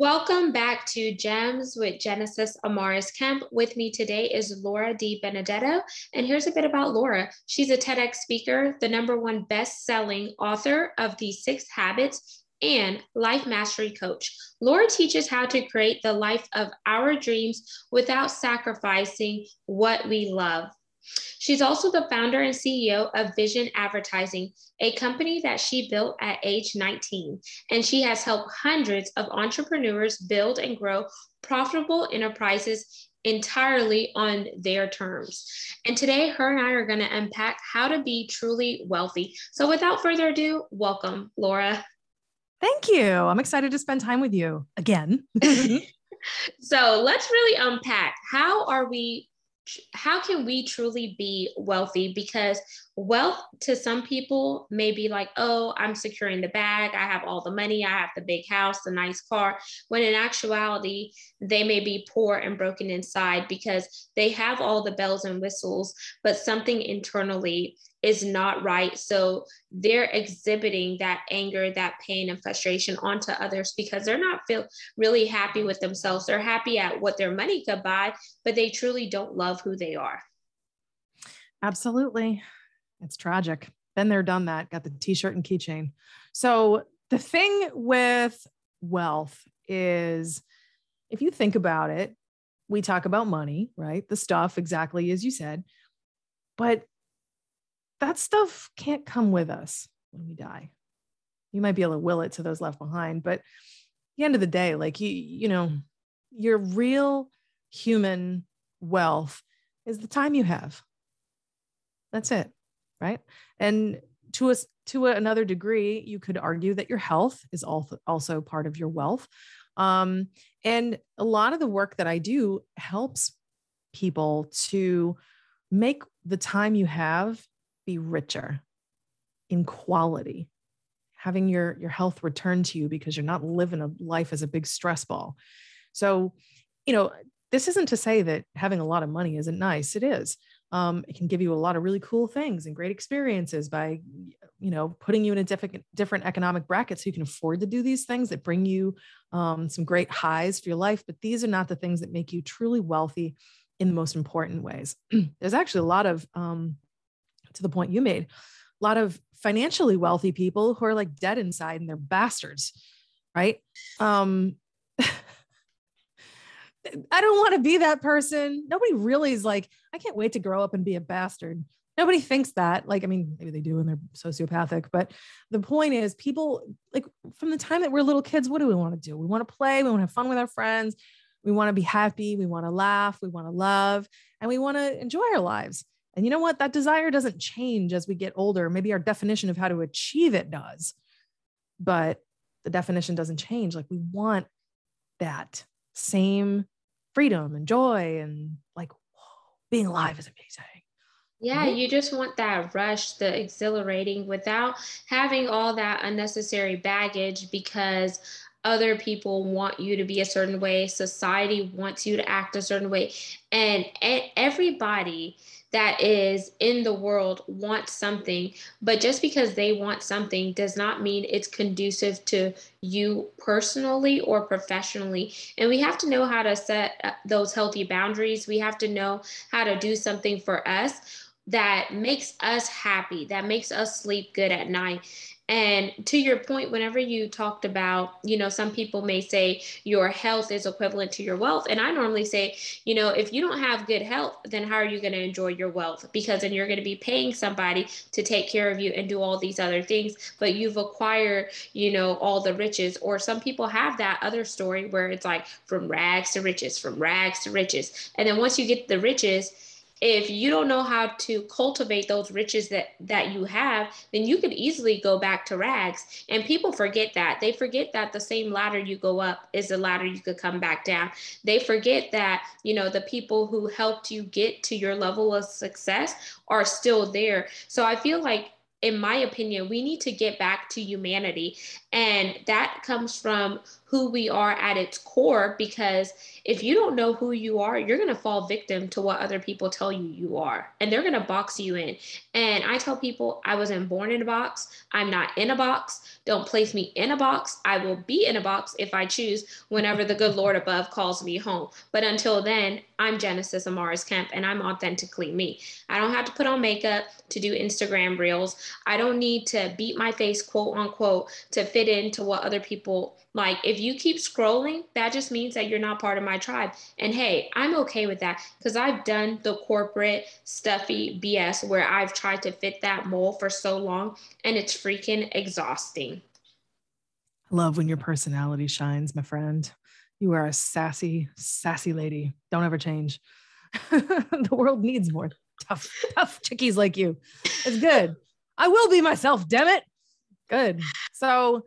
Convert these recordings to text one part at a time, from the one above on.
Welcome back to Gems with Genesis Amaris Kemp. With me today is Laura Di Benedetto. And here's a bit about Laura. She's a TEDx speaker, the number one best-selling author of The Six Habits and life mastery coach. Laura teaches how to create the life of our dreams without sacrificing what we love. She's also the founder and CEO of Vision Advertising, a company that she built at age 19. And she has helped hundreds of entrepreneurs build and grow profitable enterprises entirely on their terms. And today, her and I are going to unpack how to be truly wealthy. So, without further ado, welcome, Laura. Thank you. I'm excited to spend time with you again. so, let's really unpack how are we how can we truly be wealthy? Because wealth to some people may be like, oh, I'm securing the bag, I have all the money, I have the big house, the nice car. When in actuality, they may be poor and broken inside because they have all the bells and whistles, but something internally is not right. So they're exhibiting that anger, that pain, and frustration onto others because they're not feel really happy with themselves. They're happy at what their money could buy, but they truly don't love who they are. Absolutely. It's tragic. Been there, done that, got the t shirt and keychain. So the thing with wealth is if you think about it, we talk about money, right? The stuff, exactly as you said. But that stuff can't come with us when we die. You might be able to will it to those left behind, but the end of the day, like you, you know, your real human wealth is the time you have. That's it, right? And to us, to another degree, you could argue that your health is also part of your wealth. Um, and a lot of the work that I do helps people to make the time you have be richer in quality having your your health return to you because you're not living a life as a big stress ball so you know this isn't to say that having a lot of money isn't nice it is um, it can give you a lot of really cool things and great experiences by you know putting you in a different different economic bracket so you can afford to do these things that bring you um, some great highs for your life but these are not the things that make you truly wealthy in the most important ways there's actually a lot of um, to the point you made, a lot of financially wealthy people who are like dead inside and they're bastards, right? Um, I don't want to be that person. Nobody really is like, I can't wait to grow up and be a bastard. Nobody thinks that. Like, I mean, maybe they do and they're sociopathic, but the point is, people like from the time that we're little kids, what do we want to do? We want to play, we want to have fun with our friends, we want to be happy, we want to laugh, we want to love, and we want to enjoy our lives. And you know what? That desire doesn't change as we get older. Maybe our definition of how to achieve it does, but the definition doesn't change. Like we want that same freedom and joy and like whoa, being alive is amazing. Yeah, you just want that rush, the exhilarating without having all that unnecessary baggage because other people want you to be a certain way, society wants you to act a certain way. And everybody that is in the world wants something, but just because they want something does not mean it's conducive to you personally or professionally. And we have to know how to set uh, those healthy boundaries. We have to know how to do something for us that makes us happy, that makes us sleep good at night. And to your point, whenever you talked about, you know, some people may say your health is equivalent to your wealth. And I normally say, you know, if you don't have good health, then how are you going to enjoy your wealth? Because then you're going to be paying somebody to take care of you and do all these other things, but you've acquired, you know, all the riches. Or some people have that other story where it's like from rags to riches, from rags to riches. And then once you get the riches, if you don't know how to cultivate those riches that that you have then you could easily go back to rags. And people forget that. They forget that the same ladder you go up is the ladder you could come back down. They forget that you know the people who helped you get to your level of success are still there. So i feel like in my opinion, we need to get back to humanity. And that comes from who we are at its core because if you don't know who you are, you're going to fall victim to what other people tell you you are. And they're going to box you in. And I tell people, I wasn't born in a box. I'm not in a box. Don't place me in a box. I will be in a box if I choose whenever the good Lord above calls me home. But until then, I'm Genesis Amaris Kemp and I'm authentically me. I don't have to put on makeup to do Instagram reels. I don't need to beat my face, quote unquote, to fit into what other people like. If you keep scrolling, that just means that you're not part of my tribe. And hey, I'm okay with that because I've done the corporate stuffy BS where I've tried to fit that mold for so long and it's freaking exhausting. I love when your personality shines, my friend. You are a sassy, sassy lady. Don't ever change. the world needs more tough, tough chickies like you. It's good. I will be myself, damn it. Good. So,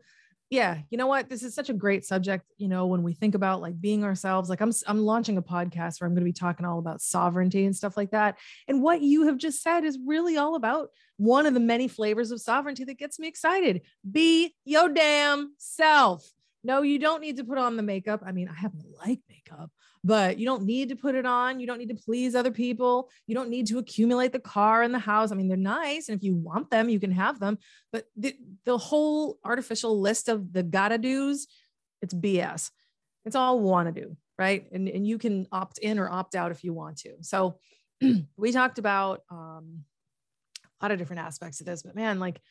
yeah, you know what? This is such a great subject. You know, when we think about like being ourselves, like I'm I'm launching a podcast where I'm going to be talking all about sovereignty and stuff like that. And what you have just said is really all about one of the many flavors of sovereignty that gets me excited. Be your damn self. No, you don't need to put on the makeup. I mean, I happen to like makeup, but you don't need to put it on. You don't need to please other people. You don't need to accumulate the car and the house. I mean, they're nice. And if you want them, you can have them. But the, the whole artificial list of the gotta do's, it's BS. It's all wanna do, right? And, and you can opt in or opt out if you want to. So we talked about um, a lot of different aspects of this, but man, like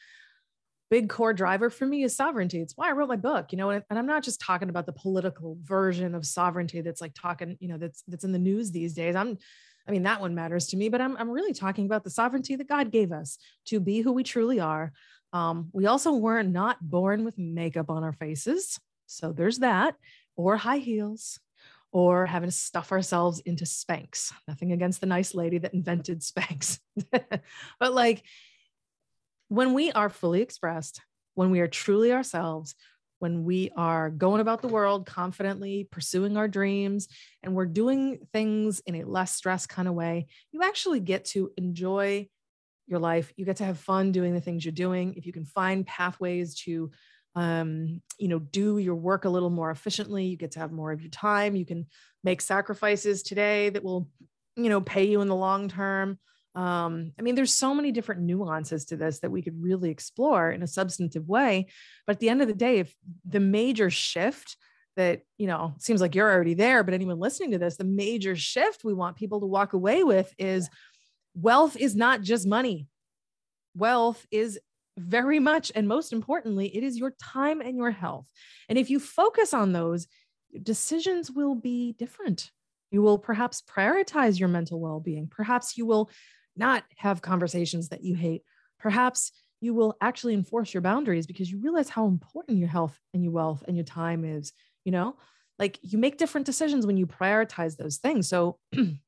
big core driver for me is sovereignty. It's why I wrote my book, you know, and, I'm not just talking about the political version of sovereignty that's like talking, you know, that's that's in the news these days. I'm I mean, that one matters to me, but I'm I'm really talking about the sovereignty that God gave us to be who we truly are. Um, we also were not born with makeup on our faces. So there's that, or high heels, or having to stuff ourselves into Spanx. Nothing against the nice lady that invented Spanx. but like when we are fully expressed, when we are truly ourselves, when we are going about the world confidently, pursuing our dreams, and we're doing things in a less stress kind of way, you actually get to enjoy your life. You get to have fun doing the things you're doing. If you can find pathways to, um, you know, do your work a little more efficiently, you get to have more of your time. You can make sacrifices today that will, you know, pay you in the long term um, i mean there's so many different nuances to this that we could really explore in a substantive way but at the end of the day if the major shift that you know seems like you're already there but anyone listening to this the major shift we want people to walk away with is wealth is not just money. Wealth is very much and most importantly it is your time and your health. And if you focus on those decisions will be different. You will perhaps prioritize your mental well-being. Perhaps you will not have conversations that you hate. Perhaps you will actually enforce your boundaries because you realize how important your health and your wealth and your time is, you know? Like you make different decisions when you prioritize those things. So, you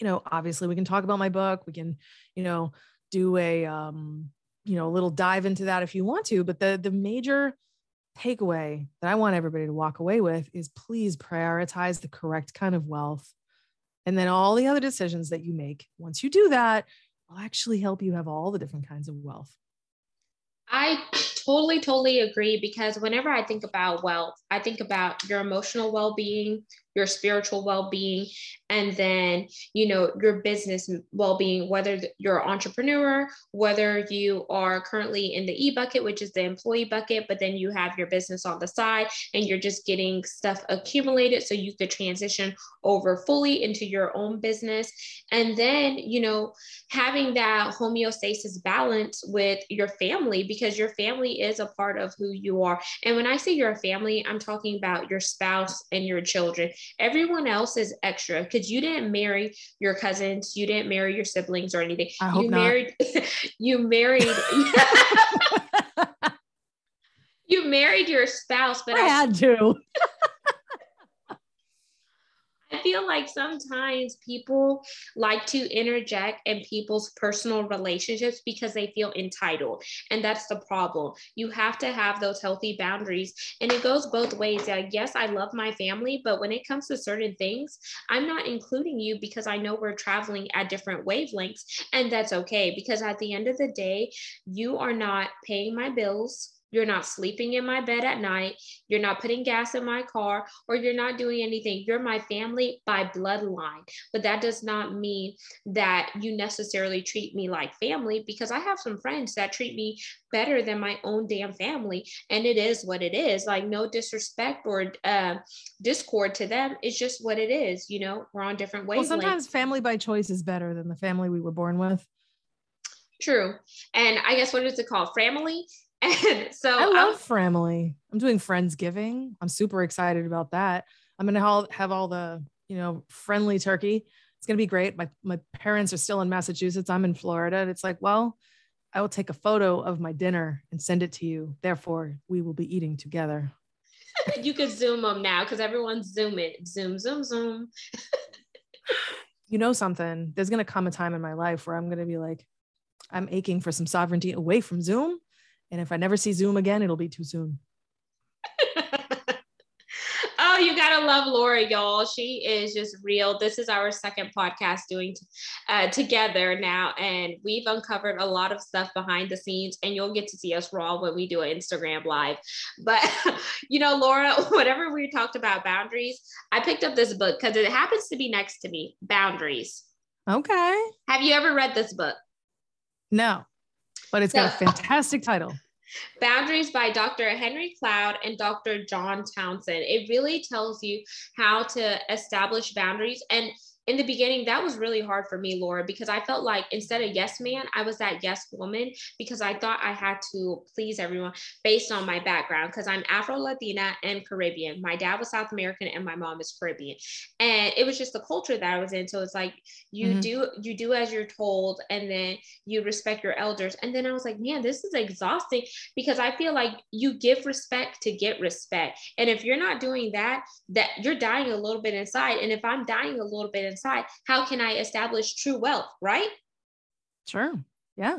know, obviously we can talk about my book, we can, you know, do a um, you know, a little dive into that if you want to, but the the major takeaway that I want everybody to walk away with is please prioritize the correct kind of wealth and then all the other decisions that you make, once you do that, will actually help you have all the different kinds of wealth. I totally, totally agree because whenever I think about wealth, I think about your emotional well being, your spiritual well-being and then you know your business well-being whether you're an entrepreneur whether you are currently in the e-bucket which is the employee bucket but then you have your business on the side and you're just getting stuff accumulated so you could transition over fully into your own business. And then you know having that homeostasis balance with your family because your family is a part of who you are. And when i say you're a family i'm talking about your spouse and your children Everyone else is extra because you didn't marry your cousins, you didn't marry your siblings or anything. I hope you not. married you married you married your spouse, but I, I had to. I feel like sometimes people like to interject in people's personal relationships because they feel entitled. And that's the problem. You have to have those healthy boundaries. And it goes both ways. Like, yes, I love my family, but when it comes to certain things, I'm not including you because I know we're traveling at different wavelengths. And that's okay because at the end of the day, you are not paying my bills you're not sleeping in my bed at night. You're not putting gas in my car, or you're not doing anything. You're my family by bloodline. But that does not mean that you necessarily treat me like family because I have some friends that treat me better than my own damn family. And it is what it is. Like, no disrespect or uh, discord to them. It's just what it is. You know, we're on different ways. Well, sometimes family by choice is better than the family we were born with. True. And I guess what is it called? Family and so I love family. I'm doing Friendsgiving. I'm super excited about that. I'm going to have all the, you know, friendly turkey. It's going to be great. My, my parents are still in Massachusetts. I'm in Florida. And it's like, well, I will take a photo of my dinner and send it to you. Therefore, we will be eating together. you could zoom them now because everyone's zooming. Zoom, zoom, zoom. you know something? There's going to come a time in my life where I'm going to be like, I'm aching for some sovereignty away from Zoom and if I never see Zoom again, it'll be too soon. oh, you gotta love Laura, y'all. She is just real. This is our second podcast doing uh, together now, and we've uncovered a lot of stuff behind the scenes. And you'll get to see us raw when we do an Instagram live. But you know, Laura, whatever we talked about boundaries, I picked up this book because it happens to be next to me. Boundaries. Okay. Have you ever read this book? No but it's got a fantastic title. Boundaries by Dr. Henry Cloud and Dr. John Townsend. It really tells you how to establish boundaries and in the beginning, that was really hard for me, Laura, because I felt like instead of yes man, I was that yes woman because I thought I had to please everyone based on my background because I'm Afro Latina and Caribbean. My dad was South American and my mom is Caribbean. And it was just the culture that I was in. So it's like you mm-hmm. do you do as you're told and then you respect your elders. And then I was like, man, this is exhausting because I feel like you give respect to get respect. And if you're not doing that, that you're dying a little bit inside. And if I'm dying a little bit inside, how can I establish true wealth, right? Sure. Yeah.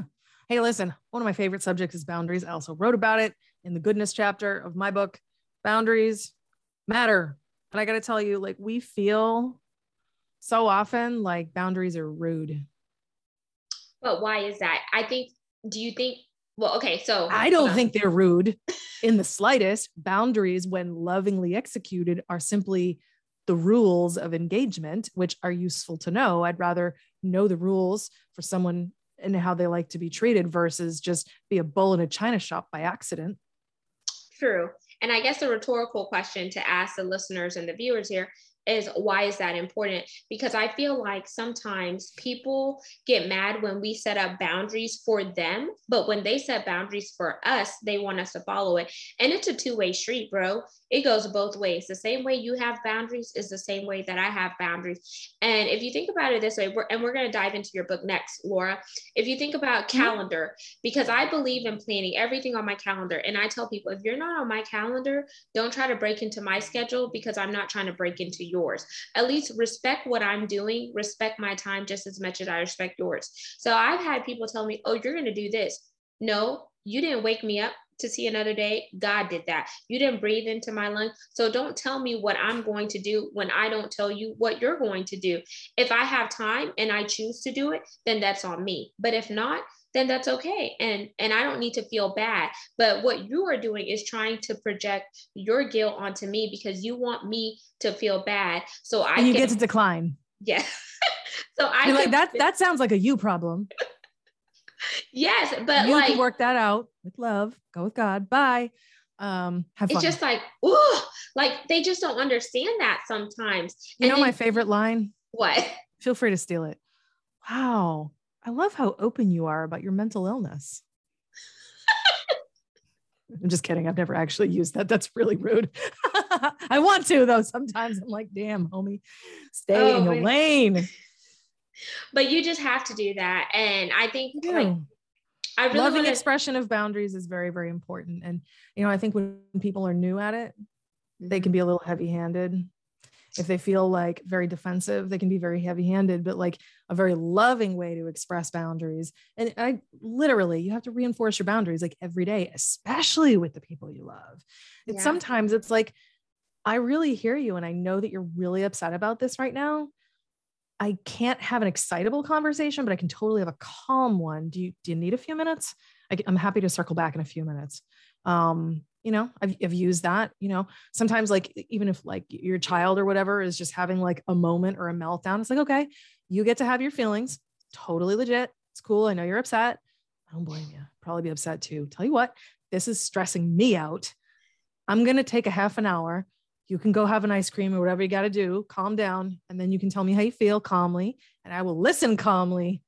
Hey, listen, one of my favorite subjects is boundaries. I also wrote about it in the goodness chapter of my book. Boundaries matter. And I got to tell you, like, we feel so often like boundaries are rude. But why is that? I think, do you think, well, okay, so I don't think they're rude in the slightest. Boundaries, when lovingly executed, are simply the rules of engagement, which are useful to know. I'd rather know the rules for someone and how they like to be treated versus just be a bull in a china shop by accident. True. And I guess a rhetorical question to ask the listeners and the viewers here is why is that important? Because I feel like sometimes people get mad when we set up boundaries for them, but when they set boundaries for us, they want us to follow it. And it's a two way street, bro. It goes both ways. The same way you have boundaries is the same way that I have boundaries. And if you think about it this way, we're, and we're going to dive into your book next, Laura. If you think about mm-hmm. calendar, because I believe in planning everything on my calendar. And I tell people, if you're not on my calendar, don't try to break into my schedule because I'm not trying to break into yours. At least respect what I'm doing, respect my time just as much as I respect yours. So I've had people tell me, oh, you're going to do this. No, you didn't wake me up to see another day. God did that. You didn't breathe into my lungs. So don't tell me what I'm going to do when I don't tell you what you're going to do. If I have time and I choose to do it, then that's on me. But if not, then that's okay. And and i don't need to feel bad. But what you are doing is trying to project your guilt onto me because you want me to feel bad. So i and you get to decline. Yeah. So i can, like that that sounds like a you problem. Yes but you like, can work that out with love. Go with god. Bye. Um have fun. it's just like oh like they just don't understand that sometimes. You and know then, my favorite line? What? Feel free to steal it. Wow I love how open you are about your mental illness. I'm just kidding. I've never actually used that. That's really rude. I want to though. Sometimes I'm like, damn, homie, stay oh, in your lane. But you just have to do that. And I think like I really loving wanna... expression of boundaries is very, very important. And you know, I think when people are new at it, they can be a little heavy-handed. If they feel like very defensive, they can be very heavy handed, but like a very loving way to express boundaries. And I literally, you have to reinforce your boundaries like every day, especially with the people you love. It's yeah. sometimes it's like, I really hear you. And I know that you're really upset about this right now. I can't have an excitable conversation, but I can totally have a calm one. Do you, do you need a few minutes? I, am happy to circle back in a few minutes. Um, you know, I've, I've used that, you know, sometimes like, even if like your child or whatever is just having like a moment or a meltdown, it's like, okay, you get to have your feelings totally legit. It's cool. I know you're upset. I don't blame you. Probably be upset too. Tell you what, this is stressing me out. I'm going to take a half an hour you can go have an ice cream or whatever you got to do, calm down, and then you can tell me how you feel calmly, and I will listen calmly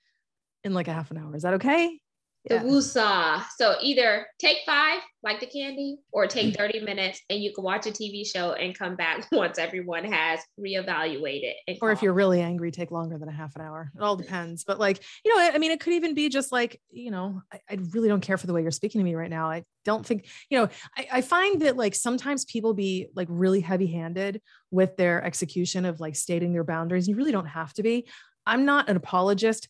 in like a half an hour. Is that okay? The yeah. So either take five, like the candy, or take mm. 30 minutes and you can watch a TV show and come back once everyone has reevaluated. or if you're really angry, take longer than a half an hour. It all depends. But like, you know, I mean, it could even be just like, you know, I, I really don't care for the way you're speaking to me right now. I don't think, you know, I, I find that like sometimes people be like really heavy handed with their execution of like stating their boundaries. You really don't have to be. I'm not an apologist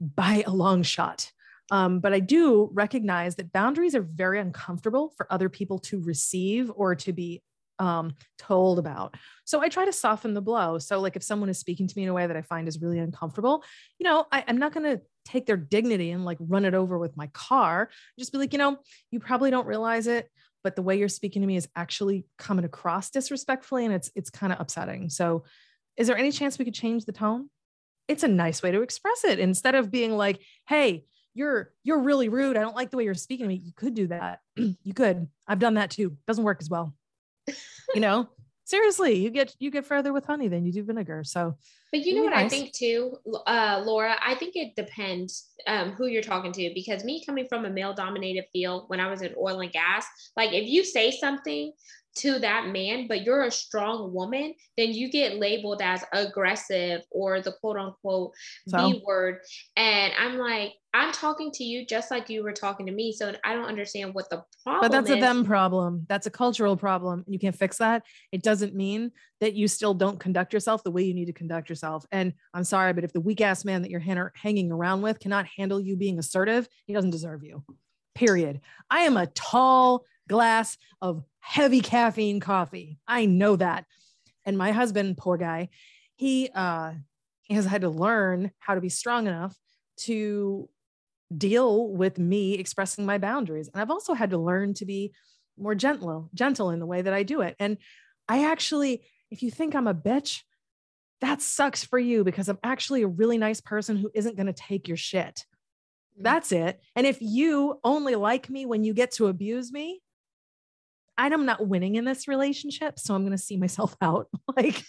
by a long shot. Um, but I do recognize that boundaries are very uncomfortable for other people to receive or to be um, told about. So I try to soften the blow. So, like, if someone is speaking to me in a way that I find is really uncomfortable, you know, I, I'm not going to take their dignity and like run it over with my car. Just be like, you know, you probably don't realize it, but the way you're speaking to me is actually coming across disrespectfully, and it's it's kind of upsetting. So, is there any chance we could change the tone? It's a nice way to express it instead of being like, hey, you're you're really rude. I don't like the way you're speaking to me. You could do that. you could. I've done that too. Doesn't work as well. you know, seriously, you get you get further with honey than you do vinegar. So, but you know what nice. I think too, uh, Laura. I think it depends um, who you're talking to because me coming from a male dominated field when I was in oil and gas, like if you say something to that man, but you're a strong woman, then you get labeled as aggressive or the quote unquote so? B word. And I'm like, I'm talking to you just like you were talking to me. So I don't understand what the problem But that's is. a them problem. That's a cultural problem. You can't fix that. It doesn't mean that you still don't conduct yourself the way you need to conduct yourself. And I'm sorry, but if the weak ass man that you're hanging around with cannot handle you being assertive, he doesn't deserve you. Period. I am a tall glass of heavy caffeine coffee. I know that. And my husband, poor guy, he uh he has had to learn how to be strong enough to deal with me expressing my boundaries. And I've also had to learn to be more gentle, gentle in the way that I do it. And I actually, if you think I'm a bitch, that sucks for you because I'm actually a really nice person who isn't going to take your shit. Mm. That's it. And if you only like me when you get to abuse me, I'm not winning in this relationship, so I'm going to see myself out. like,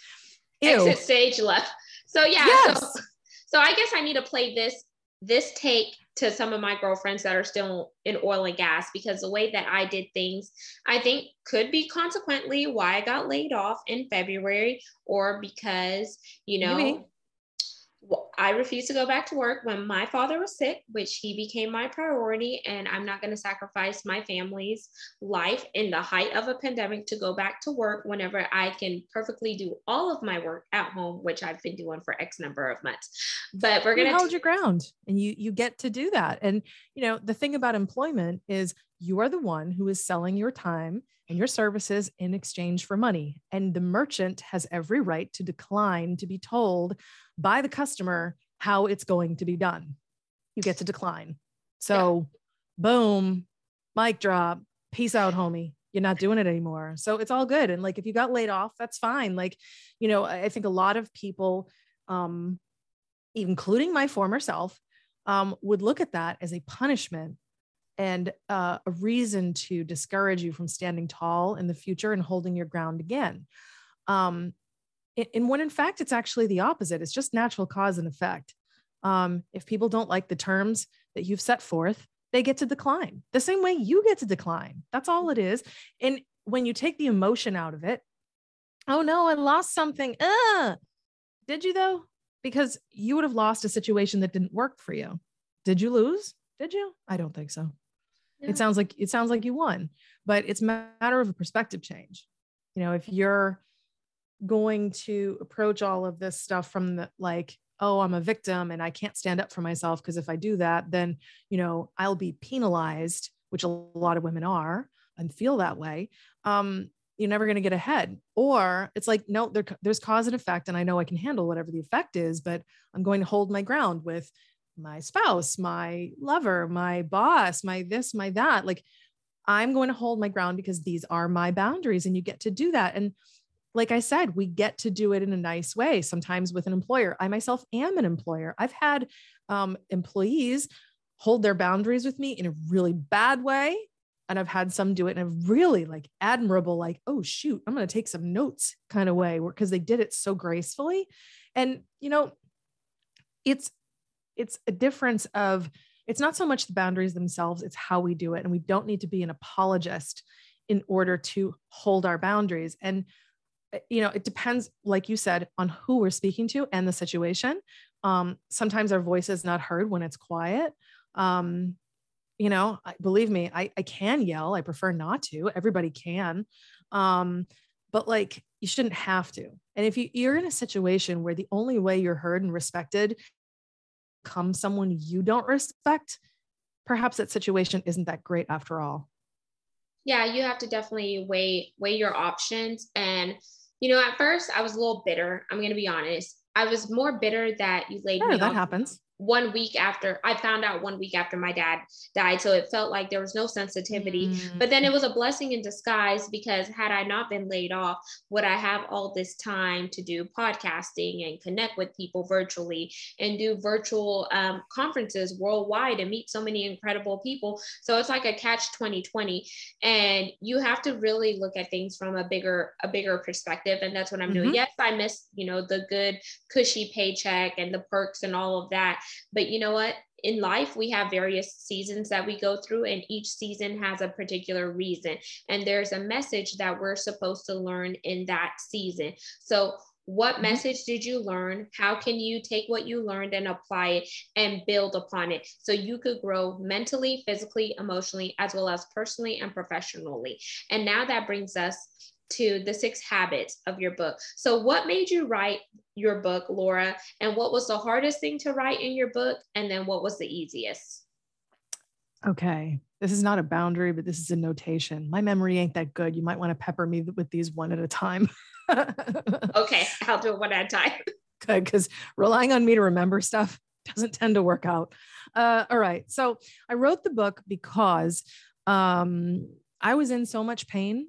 ew. exit stage left. So yeah, yes. so, so I guess I need to play this this take to some of my girlfriends that are still in oil and gas because the way that I did things, I think could be consequently why I got laid off in February or because, you know, Maybe. I refused to go back to work when my father was sick, which he became my priority. And I'm not going to sacrifice my family's life in the height of a pandemic to go back to work whenever I can perfectly do all of my work at home, which I've been doing for X number of months. But we're going to hold your ground and you, you get to do that. And, you know, the thing about employment is you are the one who is selling your time and your services in exchange for money. And the merchant has every right to decline to be told by the customer how it's going to be done. You get to decline. So, yeah. boom, mic drop, peace out, homie. You're not doing it anymore. So it's all good. And like if you got laid off, that's fine. Like, you know, I think a lot of people, um, including my former self, um, would look at that as a punishment and uh, a reason to discourage you from standing tall in the future and holding your ground again. Um, and when in fact it's actually the opposite, it's just natural cause and effect. Um, if people don't like the terms that you've set forth, they get to decline the same way you get to decline. That's all it is. And when you take the emotion out of it, oh no, I lost something. Uh, did you though? Because you would have lost a situation that didn't work for you. Did you lose? Did you? I don't think so. It sounds like it sounds like you won, but it's a matter of a perspective change. You know, if you're going to approach all of this stuff from the like oh i'm a victim and i can't stand up for myself because if i do that then you know i'll be penalized which a lot of women are and feel that way um you're never going to get ahead. Or it's like no there, there's cause and effect and i know i can handle whatever the effect is but i'm going to hold my ground with my spouse my lover my boss my this my that. Like i'm going to hold my ground because these are my boundaries and you get to do that. And like I said, we get to do it in a nice way. Sometimes with an employer, I myself am an employer. I've had um, employees hold their boundaries with me in a really bad way. And I've had some do it in a really like admirable, like, oh, shoot, I'm going to take some notes kind of way because they did it so gracefully. And, you know, it's, it's a difference of, it's not so much the boundaries themselves, it's how we do it. And we don't need to be an apologist in order to hold our boundaries. And you know, it depends, like you said, on who we're speaking to and the situation. Um, sometimes our voice is not heard when it's quiet. Um, you know, believe me, I, I can yell. I prefer not to. Everybody can. Um, but like you shouldn't have to. And if you, you're in a situation where the only way you're heard and respected comes someone you don't respect, perhaps that situation isn't that great after all. Yeah, you have to definitely weigh weigh your options and you know, at first I was a little bitter. I'm going to be honest. I was more bitter that you laid sure, me that happens one week after I found out one week after my dad died. So it felt like there was no sensitivity. Mm. But then it was a blessing in disguise because had I not been laid off, would I have all this time to do podcasting and connect with people virtually and do virtual um, conferences worldwide and meet so many incredible people? So it's like a catch 2020. And you have to really look at things from a bigger, a bigger perspective. And that's what I'm mm-hmm. doing. Yes, I miss, you know, the good cushy paycheck and the perks and all of that but you know what? In life, we have various seasons that we go through, and each season has a particular reason. And there's a message that we're supposed to learn in that season. So, what mm-hmm. message did you learn? How can you take what you learned and apply it and build upon it so you could grow mentally, physically, emotionally, as well as personally and professionally? And now that brings us to the six habits of your book. So, what made you write your book, Laura? And what was the hardest thing to write in your book? And then what was the easiest? Okay. This is not a boundary, but this is a notation. My memory ain't that good. You might want to pepper me with these one at a time. okay. I'll do it one at a time. Good. Because relying on me to remember stuff doesn't tend to work out. Uh, all right. So I wrote the book because um, I was in so much pain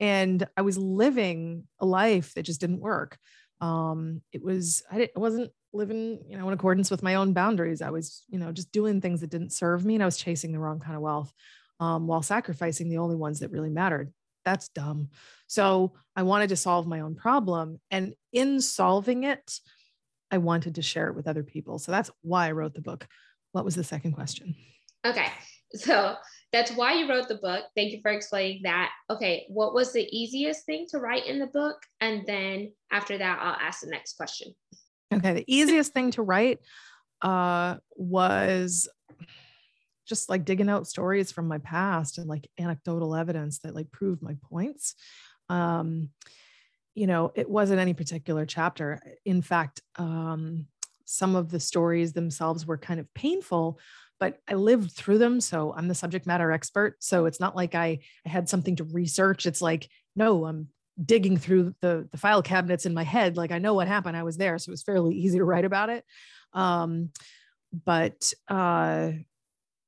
and I was living a life that just didn't work. Um, it was I, didn't, I wasn't living, you know, in accordance with my own boundaries. I was, you know, just doing things that didn't serve me, and I was chasing the wrong kind of wealth um, while sacrificing the only ones that really mattered. That's dumb. So I wanted to solve my own problem, and in solving it, I wanted to share it with other people. So that's why I wrote the book. What was the second question? Okay. So that's why you wrote the book. Thank you for explaining that. Okay, what was the easiest thing to write in the book? And then after that, I'll ask the next question. Okay, the easiest thing to write uh, was just like digging out stories from my past and like anecdotal evidence that like proved my points. Um, you know, it wasn't any particular chapter. In fact, um, some of the stories themselves were kind of painful, but I lived through them. So I'm the subject matter expert. So it's not like I, I had something to research. It's like, no, I'm digging through the, the file cabinets in my head. Like I know what happened. I was there. So it was fairly easy to write about it. Um, but uh,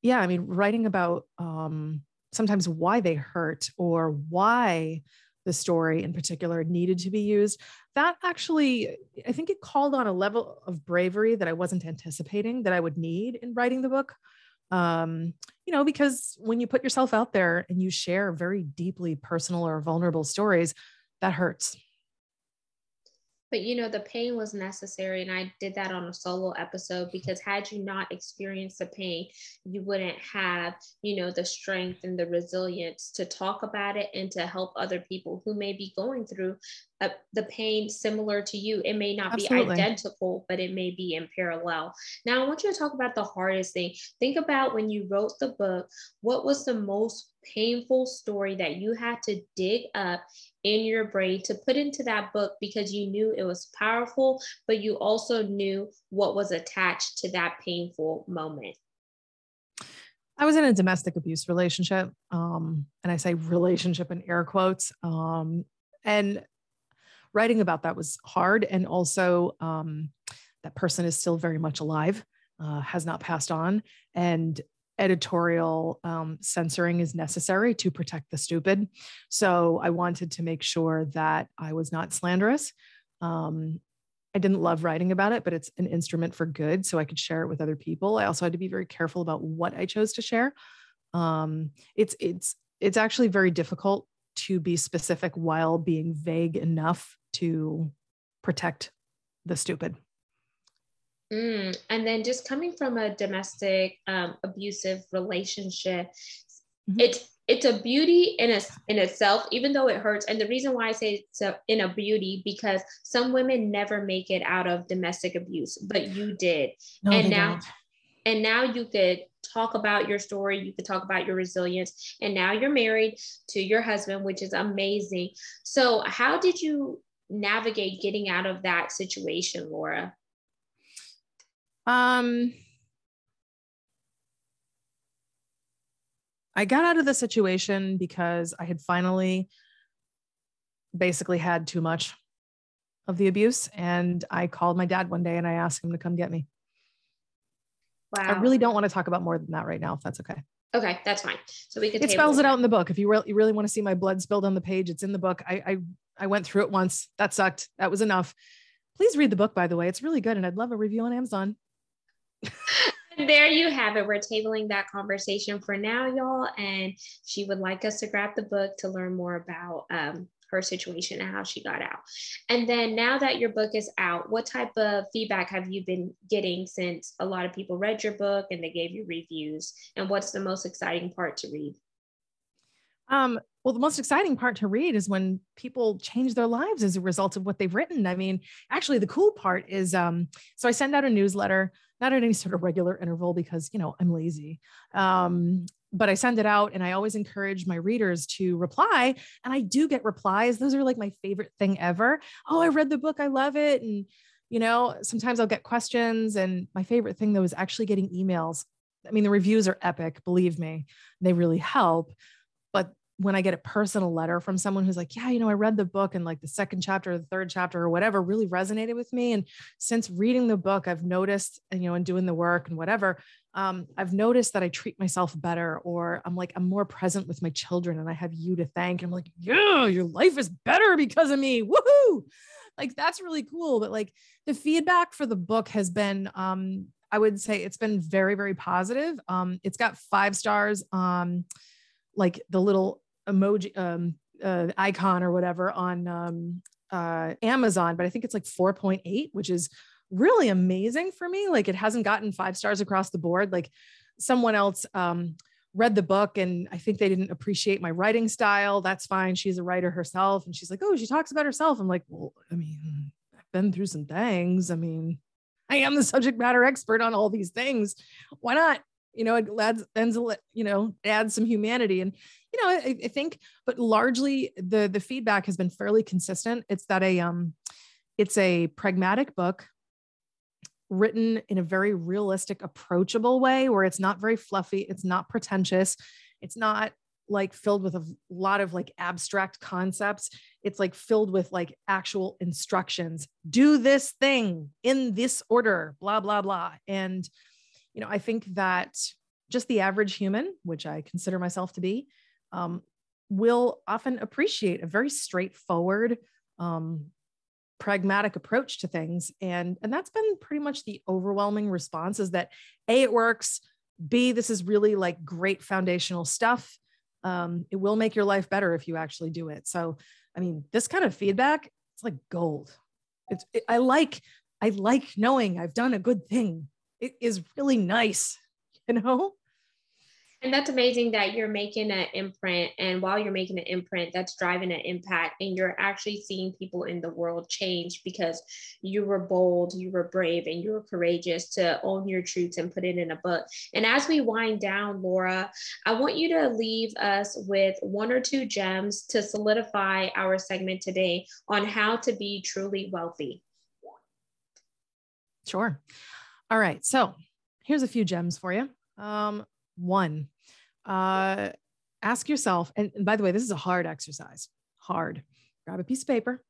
yeah, I mean, writing about um, sometimes why they hurt or why the story in particular needed to be used. That actually i think it called on a level of bravery that i wasn't anticipating that i would need in writing the book. Um, you know because when you put yourself out there and you share very deeply personal or vulnerable stories that hurts but you know the pain was necessary and i did that on a solo episode because had you not experienced the pain you wouldn't have you know the strength and the resilience to talk about it and to help other people who may be going through uh, the pain similar to you it may not Absolutely. be identical but it may be in parallel now i want you to talk about the hardest thing think about when you wrote the book what was the most painful story that you had to dig up in your brain to put into that book because you knew it was powerful, but you also knew what was attached to that painful moment? I was in a domestic abuse relationship. Um, and I say relationship in air quotes. Um, and writing about that was hard. And also, um, that person is still very much alive, uh, has not passed on. And editorial um, censoring is necessary to protect the stupid. So I wanted to make sure that I was not slanderous. Um, I didn't love writing about it, but it's an instrument for good. So I could share it with other people. I also had to be very careful about what I chose to share. Um, it's it's it's actually very difficult to be specific while being vague enough to protect the stupid. Mm, and then just coming from a domestic um, abusive relationship, mm-hmm. it's it's a beauty in a, in itself, even though it hurts. And the reason why I say it's a, in a beauty because some women never make it out of domestic abuse, but you did, no, and now, don't. And now you could talk about your story. You could talk about your resilience, and now you're married to your husband, which is amazing. So, how did you navigate getting out of that situation, Laura? Um I got out of the situation because I had finally basically had too much of the abuse. And I called my dad one day and I asked him to come get me. Wow. I really don't want to talk about more than that right now, if that's okay. Okay, that's fine. So we can. It spells it out in the book. If you really, you really want to see my blood spilled on the page, it's in the book. I, I, I went through it once. That sucked. That was enough. Please read the book, by the way. It's really good, and I'd love a review on Amazon there you have it. We're tabling that conversation for now, y'all. And she would like us to grab the book to learn more about um, her situation and how she got out. And then now that your book is out, what type of feedback have you been getting since a lot of people read your book and they gave you reviews? And what's the most exciting part to read? Um, well, the most exciting part to read is when people change their lives as a result of what they've written. I mean, actually, the cool part is um, so I send out a newsletter not at any sort of regular interval because, you know, I'm lazy. Um, but I send it out and I always encourage my readers to reply. And I do get replies. Those are like my favorite thing ever. Oh, I read the book. I love it. And, you know, sometimes I'll get questions. And my favorite thing though is actually getting emails. I mean, the reviews are epic, believe me, they really help. But when I get a personal letter from someone who's like, yeah, you know, I read the book and like the second chapter or the third chapter or whatever really resonated with me. And since reading the book, I've noticed, and, you know, and doing the work and whatever, um, I've noticed that I treat myself better or I'm like, I'm more present with my children and I have you to thank. I'm like, yeah, your life is better because of me. Woohoo. Like that's really cool. But like the feedback for the book has been, um, I would say it's been very, very positive. Um, it's got five stars. Um, like the little emoji um, uh, icon or whatever on um, uh, Amazon, but I think it's like 4.8, which is really amazing for me. Like it hasn't gotten five stars across the board. Like someone else um, read the book and I think they didn't appreciate my writing style. That's fine. She's a writer herself. And she's like, oh, she talks about herself. I'm like, well, I mean, I've been through some things. I mean, I am the subject matter expert on all these things. Why not? You know, it adds, adds you know, adds some humanity. And you know, I, I think, but largely the the feedback has been fairly consistent. It's that a um, it's a pragmatic book written in a very realistic, approachable way where it's not very fluffy, it's not pretentious, it's not like filled with a lot of like abstract concepts. It's like filled with like actual instructions. Do this thing in this order, blah, blah, blah. And, you know, I think that just the average human, which I consider myself to be, um, will often appreciate a very straightforward, um, pragmatic approach to things. And, and that's been pretty much the overwhelming response is that A, it works. B, this is really like great foundational stuff. Um, it will make your life better if you actually do it. So, I mean, this kind of feedback, it's like gold. It's, it, I like, I like knowing I've done a good thing. It is really nice, you know? And that's amazing that you're making an imprint. And while you're making an imprint, that's driving an impact. And you're actually seeing people in the world change because you were bold, you were brave, and you were courageous to own your truths and put it in a book. And as we wind down, Laura, I want you to leave us with one or two gems to solidify our segment today on how to be truly wealthy. Sure. All right. So here's a few gems for you. Um, one, uh, ask yourself, and, and by the way, this is a hard exercise, hard. Grab a piece of paper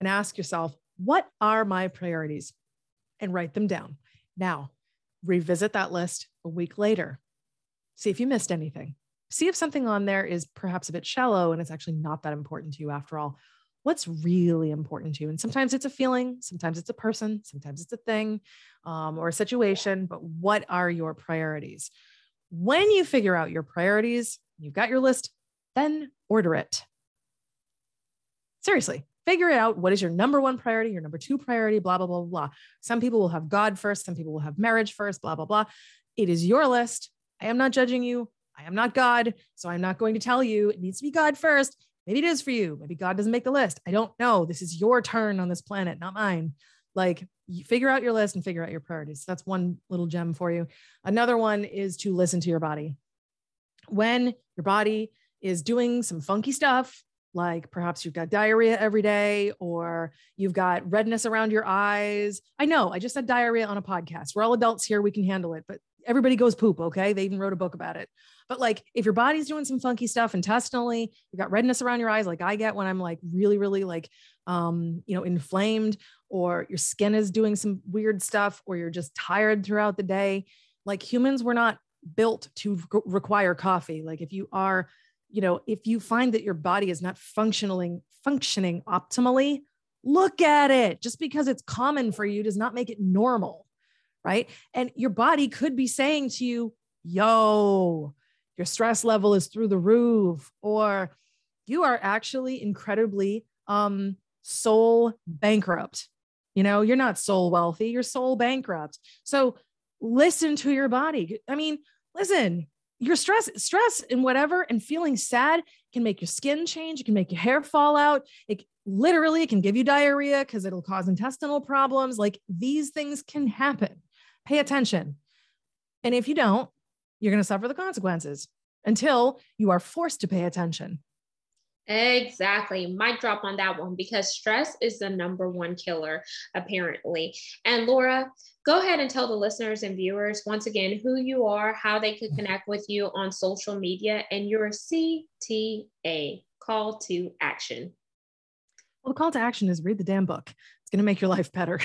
and ask yourself, what are my priorities? And write them down. Now, revisit that list a week later. See if you missed anything. See if something on there is perhaps a bit shallow and it's actually not that important to you after all. What's really important to you? And sometimes it's a feeling, sometimes it's a person, sometimes it's a thing um, or a situation, but what are your priorities? When you figure out your priorities, you've got your list, then order it. Seriously, figure it out. What is your number one priority, your number two priority, blah, blah, blah, blah. Some people will have God first, some people will have marriage first, blah, blah, blah. It is your list. I am not judging you. I am not God. So I'm not going to tell you it needs to be God first. Maybe it is for you. Maybe God doesn't make the list. I don't know. This is your turn on this planet, not mine. Like figure out your list and figure out your priorities. That's one little gem for you. Another one is to listen to your body. When your body is doing some funky stuff, like perhaps you've got diarrhea every day or you've got redness around your eyes. I know I just said diarrhea on a podcast. We're all adults here, we can handle it, but everybody goes poop, okay? They even wrote a book about it. But like if your body's doing some funky stuff intestinally, you've got redness around your eyes like I get when I'm like really really like um, you know, inflamed or your skin is doing some weird stuff or you're just tired throughout the day. Like humans were not built to require coffee. Like if you are, you know, if you find that your body is not functioning functioning optimally, look at it. Just because it's common for you does not make it normal, right? And your body could be saying to you, "Yo, your stress level is through the roof," or you are actually incredibly um soul bankrupt. You know, you're not soul wealthy, you're soul bankrupt. So listen to your body. I mean, listen, your stress, stress and whatever, and feeling sad can make your skin change. It can make your hair fall out. It literally can give you diarrhea because it'll cause intestinal problems. Like these things can happen. Pay attention. And if you don't, you're going to suffer the consequences until you are forced to pay attention. Exactly. Mic drop on that one because stress is the number one killer, apparently. And Laura, go ahead and tell the listeners and viewers once again who you are, how they could connect with you on social media, and your CTA call to action. Well, the call to action is read the damn book. It's going to make your life better.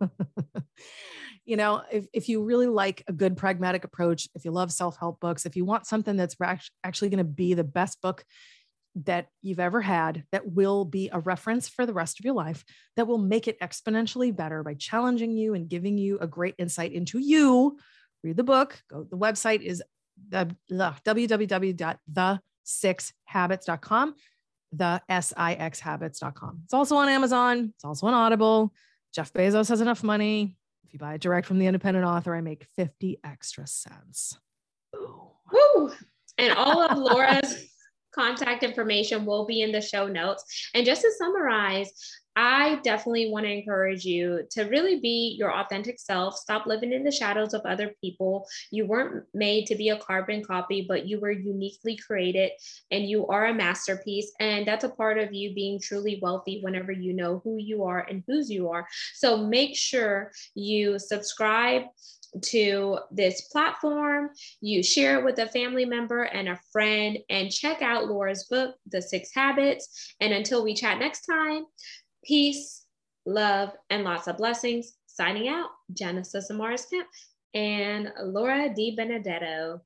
you know, if, if you really like a good pragmatic approach, if you love self help books, if you want something that's actually going to be the best book that you've ever had that will be a reference for the rest of your life, that will make it exponentially better by challenging you and giving you a great insight into you. Read the book. Go. The website is the, the www.the6habits.com, the S-I-X habits.com. It's also on Amazon. It's also on Audible. Jeff Bezos has enough money. If you buy it direct from the independent author, I make 50 extra cents. Ooh. Woo! And all of Laura's contact information will be in the show notes. And just to summarize, I definitely want to encourage you to really be your authentic self. Stop living in the shadows of other people. You weren't made to be a carbon copy, but you were uniquely created and you are a masterpiece. And that's a part of you being truly wealthy whenever you know who you are and whose you are. So make sure you subscribe to this platform, you share it with a family member and a friend, and check out Laura's book, The Six Habits. And until we chat next time, peace, love, and lots of blessings. Signing out, Genesis Amaris Kemp and Laura Di Benedetto.